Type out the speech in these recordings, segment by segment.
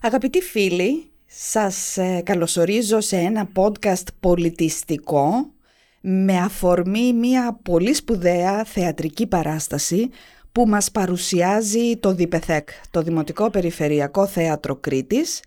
Αγαπητοί φίλοι, σας ε, καλωσορίζω σε ένα podcast πολιτιστικό με αφορμή μια πολύ σπουδαία θεατρική παράσταση που μας παρουσιάζει το ΔΙΠΕΘΕΚ, το Δημοτικό Περιφερειακό Θέατρο Κρήτης.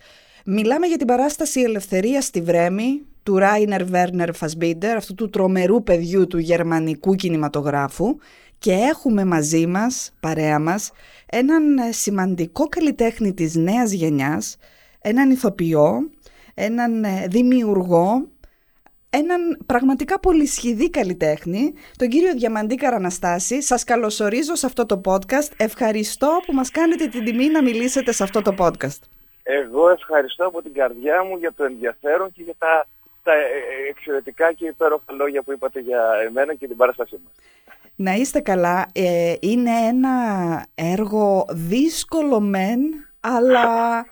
Μιλάμε για την παράσταση «Ελευθερία στη Βρέμη» του Ράινερ Βέρνερ Φασμπίντερ, αυτού του τρομερού παιδιού του γερμανικού κινηματογράφου και έχουμε μαζί μας, παρέα μας, έναν σημαντικό καλλιτέχνη της νέας γενιάς, έναν ηθοποιό, έναν δημιουργό, έναν πραγματικά πολυσχηδή καλλιτέχνη, τον κύριο Διαμαντή Καραναστάση. Σας καλωσορίζω σε αυτό το podcast. Ευχαριστώ που μας κάνετε την τιμή να μιλήσετε σε αυτό το podcast. Εγώ ευχαριστώ από την καρδιά μου για το ενδιαφέρον και για τα, τα εξαιρετικά και υπέροχα λόγια που είπατε για εμένα και την παράστασή μας. Να είστε καλά. Ε, είναι ένα έργο δύσκολο μεν, αλλά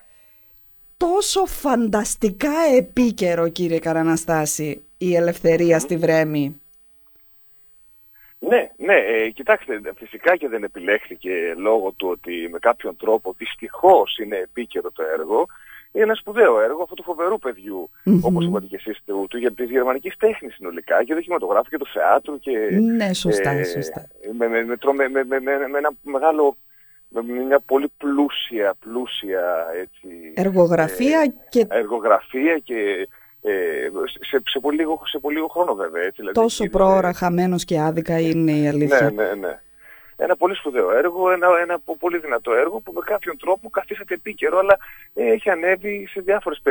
τόσο φανταστικά επίκαιρο, κύριε Καραναστάση, η ελευθερία στη Βρέμη. Ναι, ναι, ε, κοιτάξτε, φυσικά και δεν επιλέχθηκε λόγω του ότι με κάποιον τρόπο δυστυχώς είναι επίκαιρο το έργο. Είναι ένα σπουδαίο έργο αυτού του φοβερού παιδιού, mm-hmm. όπως είπατε και εσείς, του, του, για της γερμανικής τέχνης συνολικά, και το κινηματογράφο και το θεάτρο. Και, ναι, σωστά, ε, σωστά. Με, με, με, με, με, με, ένα μεγάλο με μια πολύ πλούσια, πλούσια έτσι, εργογραφία, ε, και... εργογραφία και ε, σε, σε, πολύ λίγο, σε πολύ λίγο χρόνο βέβαια. Έτσι, δηλαδή, Τόσο είναι, πρόωρα χαμένος και άδικα είναι η αλήθεια. Ναι, ναι, ναι. Ένα πολύ σπουδαίο έργο, ένα, ένα πολύ δυνατό έργο που με κάποιον τρόπο καθίσατε επίκαιρο, αλλά ε, έχει ανέβει σε διάφορες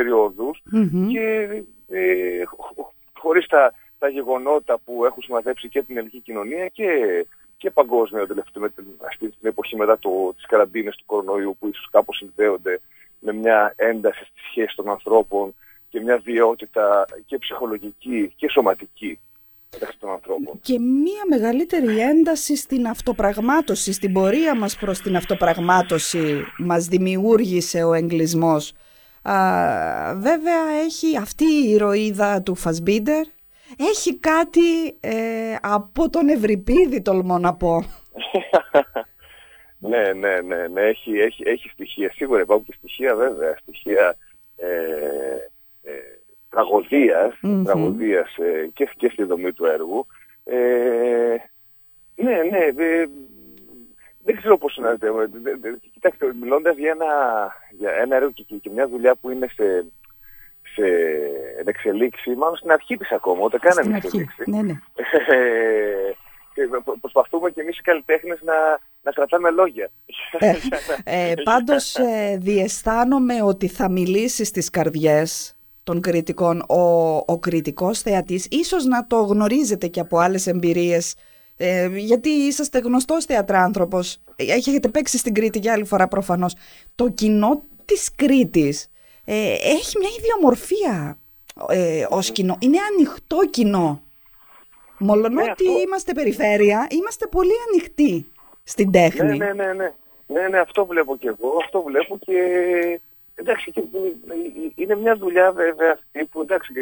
και ε, χωρίς τα, τα γεγονότα που έχουν συμμαθέψει και την ελληνική κοινωνία και, και παγκόσμια τελευταία, στην εποχή μετά το, τις καραντίνες του κορονοϊού που ίσως κάπως συνδέονται με μια ένταση στη σχέση των ανθρώπων και μια βιότητα και ψυχολογική και σωματική μεταξύ των ανθρώπων. Και μια μεγαλύτερη ένταση στην αυτοπραγμάτωση, στην πορεία μας προς την αυτοπραγμάτωση μας δημιούργησε ο εγκλισμός. Α, βέβαια έχει αυτή η ηρωίδα του Φασμπίντερ, έχει κάτι ε, από τον Ευρυπίδη τολμώ να πω. ναι, ναι, ναι, ναι, έχει, έχει, έχει στοιχεία. Σίγουρα υπάρχουν και στοιχεία βέβαια, στοιχεία ε, ε, τραγωδίας, τραγωδίας ε, και, και στη δομή του έργου. Ε, ναι, ναι, δεν ξέρω πώς να δείτε. Κοιτάξτε, μιλώντας για ένα, για ένα έργο και, και μια δουλειά που είναι σε, σε εξελίξη, μάλλον στην αρχή της ακόμα, όταν κάναμε εξελίξη. Ναι, ναι. προσπαθούμε και εμείς οι καλλιτέχνες να, να κρατάμε λόγια. Ε, ε, πάντως ε, διαισθάνομαι ότι θα μιλήσεις στις καρδιές των κριτικών ο, ο κριτικός θεατής. Ίσως να το γνωρίζετε και από άλλες εμπειρίες ε, γιατί είσαστε γνωστός θεατράνθρωπος. Έχετε παίξει στην Κρήτη για άλλη φορά προφανώς. Το κοινό της Κρήτης ε, έχει μια ιδιομορφία ε, ως κοινό. Είναι ανοιχτό κοινό. Μόλον ότι είμαστε περιφέρεια, είμαστε πολύ ανοιχτοί στην τέχνη. Ναι, ναι, ναι, ναι. Ναι, ναι, αυτό βλέπω και εγώ. Αυτό βλέπω και Εντάξει, και, είναι μια δουλειά βέβαια αυτή που εντάξει,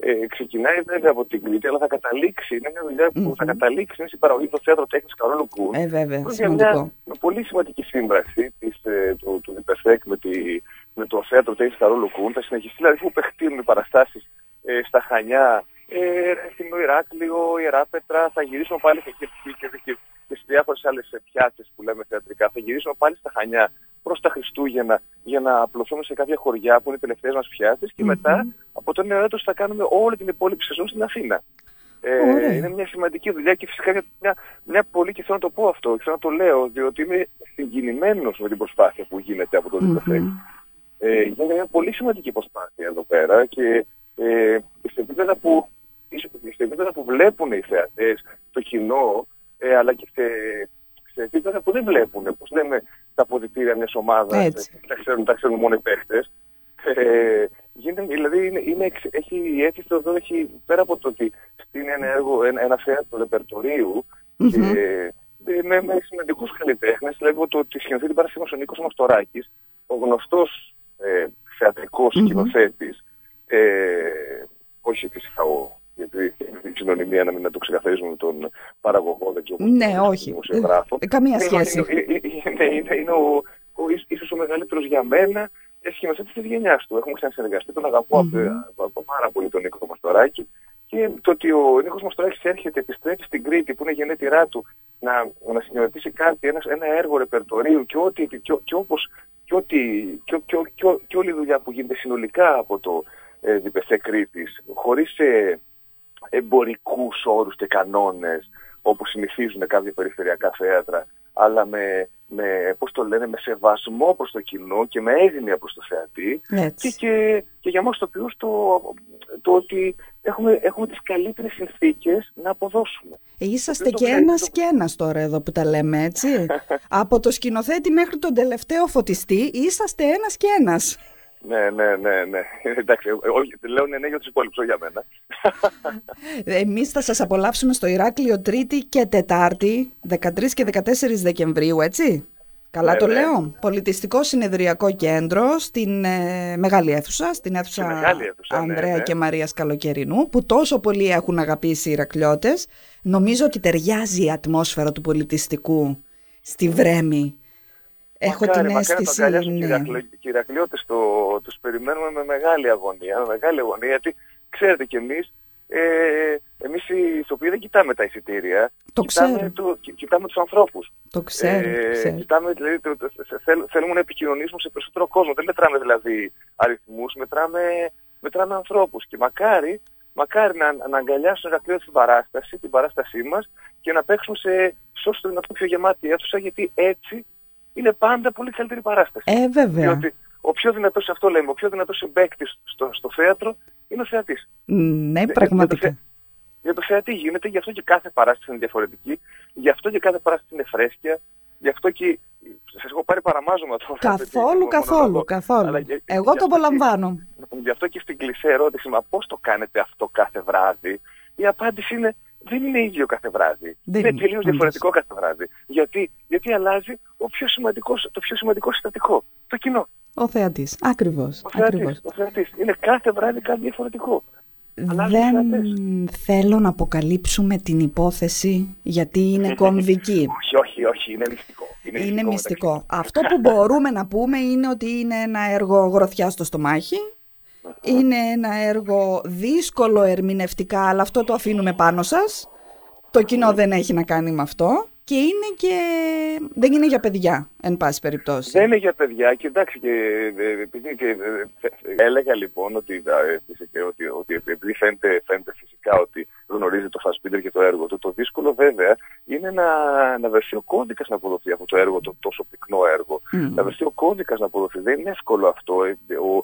ε, ξεκινάει βέβαια από την Κρήτη, αλλά θα καταλήξει, είναι μια δουλειά που mm-hmm. θα καταλήξει είναι στην παραγωγή του θέατρο τέχνης Καρόλου Κούν. Ε, βέβαια, σημαντικό. Μια, με πολύ σημαντική σύμπραξη της, ε, του, του ΔΠΕΣΕΚ με, τη, με το θέατρο τέχνης Καρόλου Κούν. Θα συνεχιστεί δηλαδή που παιχτείνουν οι παραστάσεις ε, στα Χανιά, ε, στην Ηράκλειο, Ιεράπετρα, θα γυρίσουμε πάλι και, και, και, και, και σε διάφορες άλλες πιάτσες που λέμε θεατρικά, θα γυρίσουμε πάλι στα Χανιά προς τα Χριστούγεννα για να απλωθούμε σε κάποια χωριά που είναι οι τελευταίες μας πιάτες και μετά από το νέο έτος θα κάνουμε όλη την υπόλοιπη σεζόν στην Αθήνα. Ε, είναι μια σημαντική δουλειά και φυσικά μια, μια πολύ και θέλω να το πω αυτό, θέλω να το λέω, διότι είμαι συγκινημένος με την προσπάθεια που γίνεται από το mm-hmm. Ε, είναι μια πολύ σημαντική προσπάθεια εδώ πέρα και, ε, σε επίπεδα που, σε επίπεδα που βλέπουν οι θεατές, το κοινό, ε, αλλά και σε, σε επίπεδα που δεν βλέπουν. Πώς λέμε, τα αποδητήρια μιας ομάδας, τα ξέρουν, τα ξέρουν μόνο οι παίχτες. Ε, γίνεται, δηλαδή είναι, είναι, έχει, η αίσθηση εδώ έχει, πέρα από το ότι είναι ένα έργο, ένα, ένα θέατρο ρεπερτορίου mm-hmm. και με, με σημαντικούς καλλιτέχνες, λέγω το ότι σκηνοθέτη την παράσταση ο Νίκος Μαστοράκης, ο γνωστός ε, θεατρικός mm-hmm. σκηνοθέτης, ε, όχι φυσικά ο γιατί η συνωνυμία να μην το ξεκαθαρίζουμε με τον παραγωγό, δεν ξέρω Ναι, όχι. Ε, καμία σχέση. Είναι, είναι, είναι, είναι ο, ο, ίσως ο μεγαλύτερος για μένα σκηνοθέτη της γενιάς του. Έχουμε ξανασυνεργαστεί, τον αγαπώ από, πάρα πολύ τον Νίκο Μαστοράκη. Και το ότι ο Νίκος Μαστοράκης έρχεται, επιστρέφει στην Κρήτη που είναι γενέτειρά του να, να συγκροτήσει κάτι, ένα, ένα έργο ρεπερτορίου και, ό,τι, και, και, όπως, και, ό,τι, και, και, και, και όλη η δουλειά που γίνεται συνολικά από το ε, Διπεσέ Κρήτης, χωρίς ε, εμπορικούς όρους και κανόνες όπως συνηθίζουν κάποια περιφερειακά θέατρα, αλλά με, με, πώς το λένε, με σεβασμό προς το κοινό και με έγνοια προς το θεατή και, και, και για μας το ποιούς το, το ότι έχουμε, έχουμε τις καλύτερες συνθήκες να αποδώσουμε. Ε, είσαστε και ένας και ένας τώρα εδώ που τα λέμε έτσι. Από το σκηνοθέτη μέχρι τον τελευταίο φωτιστή είσαστε ένας και ένας. Ναι, ναι, ναι, ναι. Εντάξει, όχι, λέω ναι, ναι για τους υπόλοιπους, όχι για μένα. Εμείς θα σας απολαύσουμε στο Ηράκλειο Τρίτη και Τετάρτη, 13 και 14 Δεκεμβρίου, έτσι. Καλά ναι, το ναι. λέω. Πολιτιστικό Συνεδριακό Κέντρο στην ε, Μεγάλη Αίθουσα, στην αίθουσα ναι, Ανδρέα ναι, και Μαρίας Καλοκαιρινού, που τόσο πολύ έχουν αγαπήσει οι Ηρακλειώτες. Νομίζω ότι ταιριάζει η ατμόσφαιρα του πολιτιστικού στη Βρέμη. Έχω μακάρι, την αίσθηση... Μακάρι να το ναι. οι Ηρακλειώτες το, τους περιμένουμε με μεγάλη αγωνία, με μεγάλη αγωνία, γιατί ξέρετε κι εμείς ε, εμείς οι ηθοποιοί δεν κοιτάμε τα εισιτήρια. Το κοιτάμε, ξέρω. Το, κοιτάμε τους ανθρώπους. Το ξέρω. Ε, ξέρω. Κοιτάμε, δηλαδή, το, το, θέλ, θέλουμε να επικοινωνήσουμε σε περισσότερο κόσμο. Δεν μετράμε δηλαδή αριθμούς, μετράμε, μετράμε ανθρώπους. Και μακάρι, μακάρι να, να αγκαλιάσουν Ηρακλείο την παράσταση, την παράστασή μας και να παίξουμε σε σωστό το δυνατό πιο γεμάτη αίθουσα, γιατί έτσι είναι πάντα πολύ καλύτερη παράσταση. Ε, βέβαια. Διότι ο πιο δυνατός, αυτό λέμε, ο πιο δυνατός συμπαίκτης στο, στο θέατρο είναι ο θεατής. Ναι, πραγματικά. Για το, θεατή γίνεται, γι' αυτό και κάθε παράσταση είναι διαφορετική, γι' αυτό και κάθε παράσταση είναι φρέσκια, γι' αυτό και σας έχω πάρει παραμάζωμα τώρα. Καθόλου, καθόλου, καθόλου. Εγώ το απολαμβάνω. Γι' αυτό και στην κλεισέ ερώτηση, μα πώς το κάνετε αυτό κάθε βράδυ, η απάντηση είναι δεν είναι ίδιο κάθε βράδυ. Δεν είναι τελείως διαφορετικό κάθε βράδυ. Γιατί, γιατί αλλάζει ο πιο σημαντικός, το πιο σημαντικό συστατικό, το κοινό. Ο θεατής, ακριβώς. Ο θεατής, ο θεατής. Είναι κάθε βράδυ κάτι διαφορετικό. Δεν θέλω να αποκαλύψουμε την υπόθεση γιατί είναι κομβική. όχι, όχι, όχι, είναι μυστικό. Είναι, είναι μυστικό. Αυτό που μπορούμε να πούμε είναι ότι είναι ένα έργο γροθιά στο στομάχι. Είναι ένα έργο δύσκολο ερμηνευτικά, αλλά αυτό το αφήνουμε πάνω σας. Το κοινό δεν έχει να κάνει με αυτό και είναι και... δεν είναι για παιδιά, εν πάση περιπτώσει. Δεν είναι για παιδιά και εντάξει και, ε, επειδή και ε, έλεγα λοιπόν ότι, ε, ότι, ότι επειδή φαίνεται, φαίνεται φυσικά ότι γνωρίζει το Φασπίντερ και το έργο του, το δύσκολο βέβαια είναι να, να βρεθεί ο κώδικας να αποδοθεί αυτό το έργο, το τόσο πυκνό έργο. Mm. Να βρεθεί ο κώδικας να αποδοθεί. Δεν είναι εύκολο αυτό. Ο,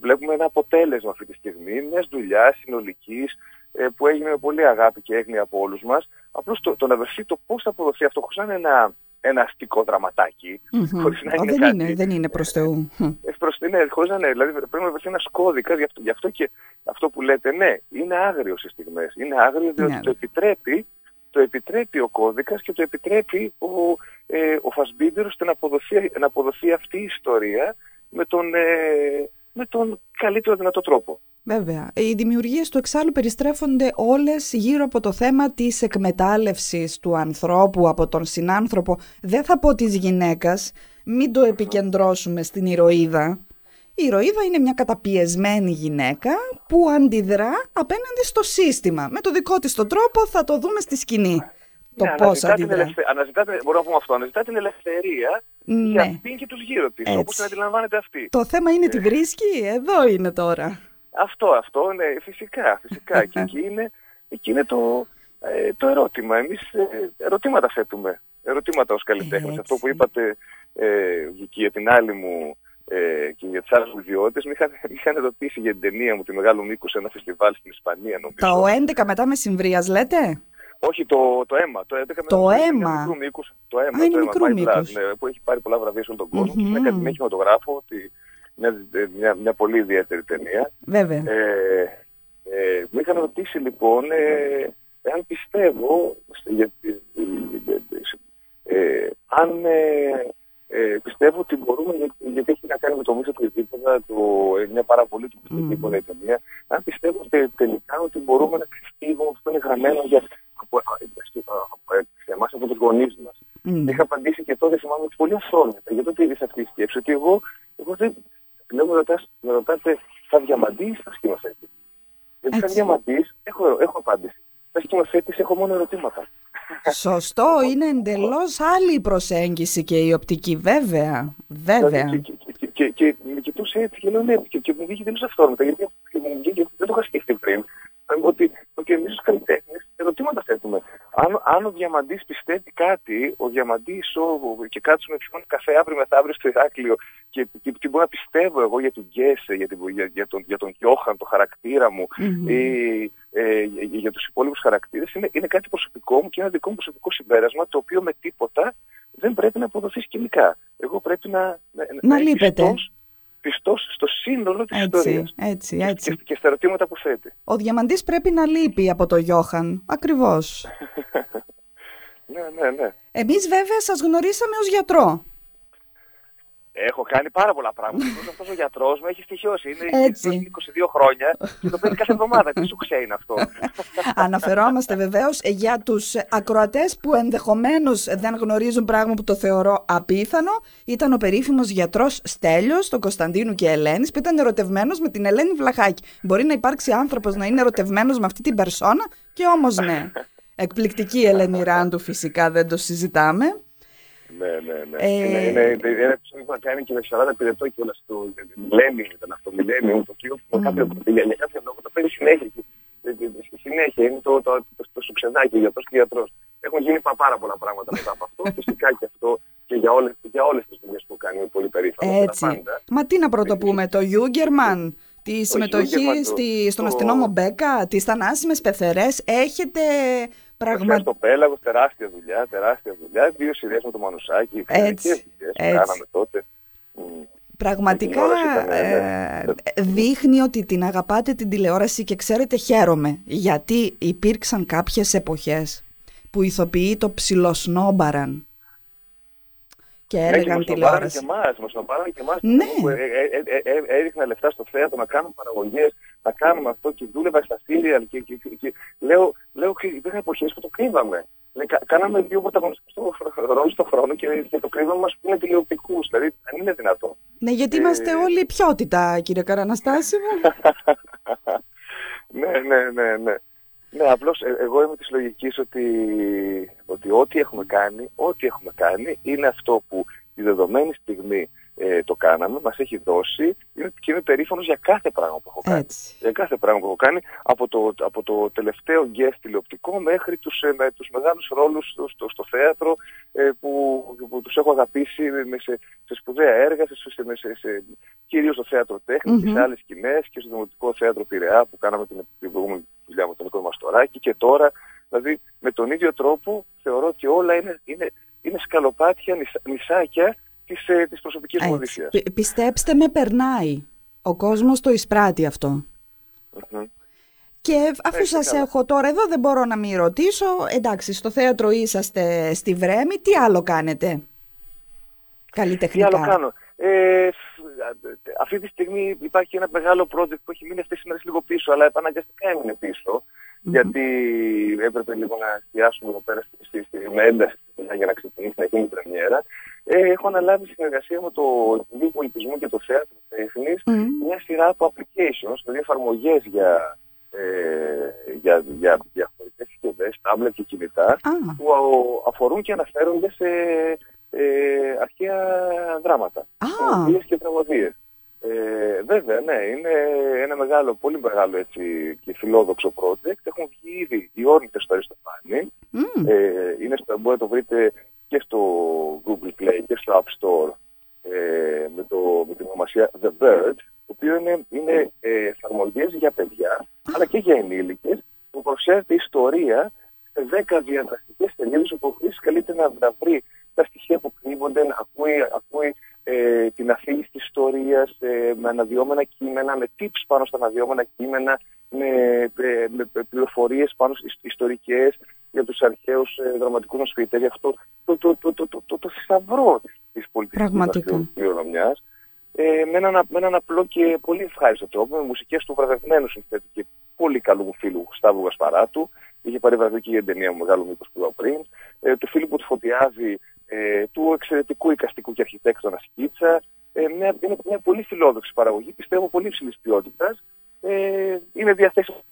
βλέπουμε ένα αποτέλεσμα αυτή τη στιγμή μιας δουλειάς συνολικής ε, που έγινε με πολύ αγάπη και έγνοια από όλους μας. Απλώς το, το να βρεθεί το πώς θα αποδοθεί αυτό χωρίς να είναι ένα, ένα αστικό δραματάκι. Mm-hmm. Χωρίς να είναι δεν, κάτι, είναι, δεν είναι προς Θεού. Ε, προς, ναι, χωρίς να είναι. Δηλαδή πρέπει να βρεθεί ένας κώδικας. Γι αυτό, γι' αυτό και αυτό που λέτε, ναι, είναι άγριος στις στιγμές. Είναι άγριο διότι ναι. το επιτρέπει το επιτρέπει ο κώδικας και το επιτρέπει ο, ε, ο Φασμπίντερ ώστε να αποδοθεί, να αποδοθεί αυτή η ιστορία με τον, ε, με τον καλύτερο δυνατό τρόπο. Βέβαια. Οι δημιουργίες του εξάλλου περιστρέφονται όλες γύρω από το θέμα της εκμετάλλευσης του ανθρώπου από τον συνάνθρωπο. Δεν θα πω της γυναίκας, μην το επικεντρώσουμε στην ηρωίδα. Η ηρωίδα είναι μια καταπιεσμένη γυναίκα που αντιδρά απέναντι στο σύστημα. Με το δικό της τον τρόπο θα το δούμε στη σκηνή. Το ναι, πώς αντιδρά. Αναζητά, μπορώ να πούμε αυτό, αναζητά την ελευθερία ναι. για αυτήν και τους γύρω της, Έτσι. όπως την αντιλαμβάνεται αυτή. Το θέμα είναι τη βρίσκει, εδώ είναι τώρα. Αυτό, αυτό, ναι, φυσικά, φυσικά. και εκεί είναι, εκεί είναι το, ε, το ερώτημα. Εμείς ε, ερωτήματα θέτουμε. Ερωτήματα ως καλλιτέχνες. Αυτό που είπατε ε, και για την άλλη μου ε, και για τις άλλες μου ιδιότητες, με είχαν, είχαν ρωτήσει για την ταινία μου, τη Μεγάλο Μήκος, σε ένα φεστιβάλ στην Ισπανία, νομίζω. Το 11 μετά μεσημβρίας λέτε; Όχι, το, το αίμα. Το, 11 το αίμα. Μικρού μήκους, το αίμα, Α, είναι το μικρού μήκους. Ναι, που έχει πάρει πολλά βραβεία σε όλο τον κόσμο. Mm-hmm. Είναι κάτι κινηματογράφο, ότι μια, μια, μια πολύ ιδιαίτερη ταινία. Βέβαια. Ε, ε, μου είχαν ρωτήσει λοιπόν ε, εάν πιστεύω, ε, αν ε, ε, πιστεύω ότι μπορούμε, γιατί έχει να κάνει με το μίσο του Ειδήπεδα, το, μια πάρα πολύ του πιστική mm. ταινία, αν πιστεύω τε, τελικά ότι μπορούμε να ξεφύγουμε αυτό είναι γραμμένο για, από, σε εμάς από τους γονείς μας. Mm. Είχα απαντήσει και τότε θυμάμαι πολύ αυθόρμητα, γιατί το είδες αυτή η σκέψη, ότι εγώ Εγώ δεν, λέω με, ρωτάς, με ρωτάτε θα διαμαντή ή θα σκηνοθέτη. Γιατί θα διαμαντή έχω, έχω απάντηση. Θα σκηνοθέτη έχω μόνο ερωτήματα. Σωστό, είναι εντελώς άλλη η προσέγγιση και η οπτική, βέβαια. Βέβαια. Δηλαδή, και, και, και, και, με κοιτούσε έτσι και λέω ναι, και, και μου βγήκε τελείω αυτόρμητα, γιατί δεν το είχα σκεφτεί πριν. Ότι, ότι εμείς ως καλλιτέχνες ερωτήματα θέτουμε. Αν, αν ο Διαμαντής πιστεύει κάτι, ο Διαμαντής και κάτσουμε πιθανόν καφέ αύριο μεθαύριο στο Ηράκλειο και τι μπορώ να πιστεύω εγώ για τον Γκέσε, για, για, για, τον, για τον Γιώχαν, το χαρακτήρα μου mm-hmm. ή ε, για τους υπόλοιπους χαρακτήρες, είναι, είναι κάτι προσωπικό μου και ένα δικό μου προσωπικό συμπέρασμα το οποίο με τίποτα δεν πρέπει να αποδοθεί σκηνικά. Εγώ πρέπει να, να, να, να πιστός στο σύνολο της έτσι, ιστορίας έτσι, έτσι. Και, και, στα ερωτήματα που θέτει. Ο Διαμαντής πρέπει να λείπει από το Γιώχαν, ακριβώς. ναι, ναι, ναι. Εμείς βέβαια σας γνωρίσαμε ως γιατρό. Έχω κάνει πάρα πολλά πράγματα. Αυτός ο γιατρός με έχει στοιχειώσει. Είναι Έτσι. 22 χρόνια και το παίρνει κάθε εβδομάδα. Τι σου ξέρει αυτό; Αναφερόμαστε βεβαίως για τους ακροατές που ενδεχομένως δεν γνωρίζουν πράγμα που το θεωρώ απίθανο. Ήταν ο περίφημος γιατρός Στέλιος, τον Κωνσταντίνου και Ελένης, που ήταν ερωτευμένος με την Ελένη Βλαχάκη. Μπορεί να υπάρξει άνθρωπος να είναι ερωτευμένος με αυτή την περσόνα; Και όμως ναι. Εκπληκτική Ελένη Ράντου φυσικά δεν το συζητάμε. Ναι, ναι, ναι. Ε... Είναι, είναι, είναι ένα που να κάνει και με 40 πυρετό και όλα στο Millennium ήταν αυτό, Millennium, το οποίο mm. κάποιο, για, για κάποιο λόγο το παίρνει συνέχεια. Συνέχεια είναι το, το, το, το σουξεδάκι, γιατρός και γιατρός. Έχουν γίνει πάρα πολλά πράγματα μετά από αυτό. Φυσικά και αυτό και για όλες, για όλες τις δουλειές που κάνει πολύ περήφανο. Έτσι. Μα τι να πρωτοπούμε, το Γιούγκερμαν, τη συμμετοχή στη, στον το... αστυνόμο Μπέκα, τις θανάσιμες πεθερές, έχετε Πραγματικά. Στο πέλαγος, τεράστια δουλειά, τεράστια δουλειά. Δύο σειρές με το Μανουσάκι, έτσι, έτσι. κάναμε τότε. Πραγματικά ναι, ναι. ε, δείχνει ότι την αγαπάτε την τηλεόραση και ξέρετε χαίρομαι γιατί υπήρξαν κάποιες εποχές που ηθοποιοί το ψιλοσνόμπαραν και ναι, έλεγαν ναι, τηλεόραση. Και εμάς, μας πάρανε και εμάς. Ναι. Ε, ε, έριχνα λεφτά στο θέατρο να κάνουμε παραγωγές, να κάνουμε αυτό και δούλευα στα σύριαλ και, και, και, και, λέω, λέω υπήρχαν εποχές που το κρύβαμε. κάναμε δύο πρωταγωνιστές ρόλο στον χρόνο και, και το κρύβαμε μας που είναι τηλεοπτικούς, δηλαδή δεν είναι δυνατό. Ναι, γιατί είμαστε ε... όλοι ποιότητα, κύριε Καραναστάση μου. ναι, ναι, ναι, ναι. Ναι, απλώς ε, εγώ είμαι της λογικής ότι, ότι ό,τι έχουμε κάνει, ό,τι έχουμε κάνει είναι αυτό που τη δεδομένη στιγμή ε, το κάναμε, μας έχει δώσει και είμαι περήφανος για κάθε πράγμα που έχω κάνει. Έτσι. Για κάθε πράγμα που έχω κάνει, από το, από το τελευταίο γκέστ τηλεοπτικό μέχρι τους, ε, με, τους μεγάλους ρόλους στο, στο, στο θέατρο ε, που, που τους έχω αγαπήσει με, σε, σε σπουδαία έργα, σε, σε, σε, σε, κυρίως στο θέατρο τέχνης mm-hmm. και σε άλλες σκηνές και στο Δημοτικό Θέατρο Πειραιά που κάναμε την, την προηγούμενη δουλειά με τον Νίκο Μαστοράκη και τώρα, δηλαδή με τον ίδιο τρόπο θεωρώ ότι όλα είναι, είναι, είναι σκαλοπάτια, νησάκια της, ε, της προσωπικής μου Πιστέψτε με, περνάει. Ο κόσμος το εισπράττει Και αφού σας έχω τώρα εδώ δεν μπορώ να μην ρωτήσω, εντάξει στο θέατρο είσαστε στη Βρέμη, τι άλλο κάνετε; Καλλιτεχνικά. Τι άλλο κάνω; Ε, αυτή τη στιγμή υπάρχει ένα μεγάλο project που έχει μείνει αυτές τις μέρες λίγο πίσω, αλλά επαναγκαστικά έμεινε γιατί έπρεπε λίγο να εστιάσουμε εδώ πέρα στη, στη, με ένταση για να ξεκινήσει να γίνει πρεμιέρα. Ε, έχω αναλάβει συνεργασία με το Υπουργείο Πολιτισμού και το Θέατρο Τέχνης mm. μια σειρά από applications, δηλαδή εφαρμογές για, ε, για, για διαφορετικές συσκευές, τάμπλετ και κινητά, που αφορούν και αναφέρονται σε ε, αρχαία δράματα, ah. και τραγωδίες. Ε, βέβαια, ναι, είναι ένα μεγάλο, πολύ μεγάλο έτσι, και φιλόδοξο project. Έχουν βγει ήδη οι όρνητες στο Αριστοφάνη. Mm. Ε, είναι στο, μπορείτε να το βρείτε και στο Google Play και στο App Store ε, με, το, με την ονομασία The Bird, το οποίο είναι, είναι ε, εφαρμογές για παιδιά, αλλά και για ενήλικες, που προσφέρεται ιστορία σε 10 διαδραστικές τελείως, όπου ο χρήστης καλείται να, να βρει τα στοιχεία που κρύβονται, να ακούει, ακούει ε, την αφήγηση της ιστορίας ε, με αναδυόμενα κείμενα, με tips πάνω στα αναδυόμενα κείμενα, με, ε, με, με πληροφορίες πάνω στις ιστορικές για τους αρχαίους ε, δραματικούς μας φοιτητές, για αυτό το, το, το, το, το, το, το θησαυρό της πολιτικής κληρονομιάς. Ε, με, έναν, με έναν απλό και πολύ ευχάριστο τρόπο, με μουσικές του βραβευμένου συνθέτη και πολύ καλού μου φίλου Σταύρου Γασπαράτου. Είχε πάρει βραβείο και η ταινία μου Μεγάλο Μήκος που είπα πριν. Ε, του φίλου που του φωτιάζει ε, του εξαιρετικού οικαστικού και αρχιτέκτονα Σκίτσα, ε, μια, είναι μια πολύ φιλόδοξη παραγωγή, πιστεύω πολύ υψηλής ποιότητας. Ε, είναι διαθέσιμο.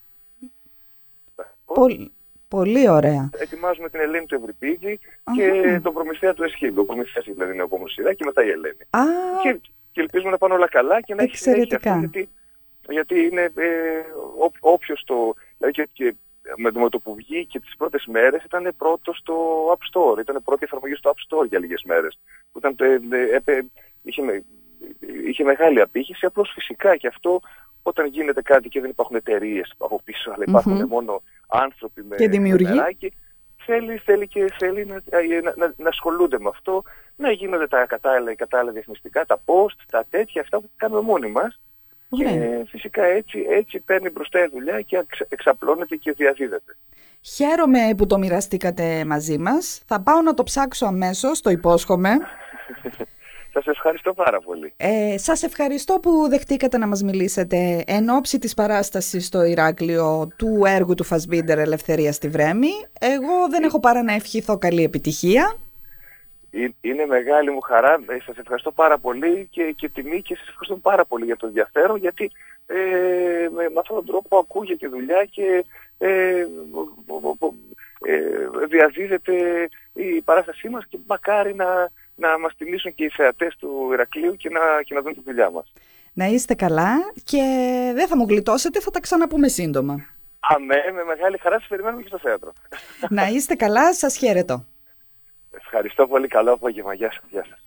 Πολύ, πολύ ωραία. Ετοιμάζουμε την Ελένη του Ευρυπίδη και τον προμηθεία του Εσχύλου. Ο προμηθείας δηλαδή είναι ο σειρά και μετά η Ελένη. Α, Και, και ελπίζουμε να πάνε όλα καλά και να έχει συνέχεια Εξαιρετικά. αυτό, γιατί, γιατί είναι ε, ό, όποιος το... Δηλαδή και, και με, το, με το που βγήκε τις πρώτες μέρες ήταν πρώτο στο App Store. Ήταν πρώτη εφαρμογή στο App Store για λίγες μέρες. Που Ήταν, ε, ε, έπε- είχε, με- είχε μεγάλη απήχηση, απλώς φυσικά και αυτό όταν γίνεται κάτι και δεν υπάρχουν εταιρείες από πίσω, αλλά υπάρχουν Μμμ. μόνο άνθρωποι με, Και δημιουργοί. με νεράκι, θέλει, θέλει και θέλει να, ε, να, να, να ασχολούνται με αυτό, να γίνονται τα κατάλληλα, οι κατάλληλα διαφημιστικά, τα post, τα τέτοια, αυτά που κάνουμε μόνοι μας. ωραία. Και φυσικά έτσι, έτσι παίρνει μπροστά η δουλειά και εξ- εξαπλώνεται και διαδίδεται. Χαίρομαι που το μοιραστήκατε μαζί μας. Θα πάω να το ψάξω αμέσως, το υπόσχομαι. Σας ευχαριστώ πάρα πολύ. Ε, σας ευχαριστώ που δεχτήκατε να μας μιλήσετε εν ώψη της παράστασης στο Ηράκλειο του έργου του Φασμπίντερ Ελευθερίας στη Βρέμη. Εγώ δεν έχω παρά να ευχηθώ καλή επιτυχία. Ε- Είναι μεγάλη μου χαρά. Ε, Σας ευχαριστώ πάρα πολύ και, και τιμή και σας ευχαριστώ πάρα πολύ για το ενδιαφέρον γιατί ε, με, με αυτόν τον τρόπο ακούγεται η δουλειά και ε, ο- ο- ο- ε, διαδίδεται η παράστασή μας και μακάρι να, να μας τιμήσουν και οι θεατές του Ηρακλείου και να, και να δουν τη δουλειά μας. Να είστε καλά και δεν θα μου γλιτώσετε, θα τα ξαναπούμε σύντομα. Αμέ, με μεγάλη χαρά σας περιμένουμε και στο θέατρο. να είστε καλά, σας χαίρετο. Ευχαριστώ πολύ. Καλό απόγευμα. Γεια σας. Γεια σας.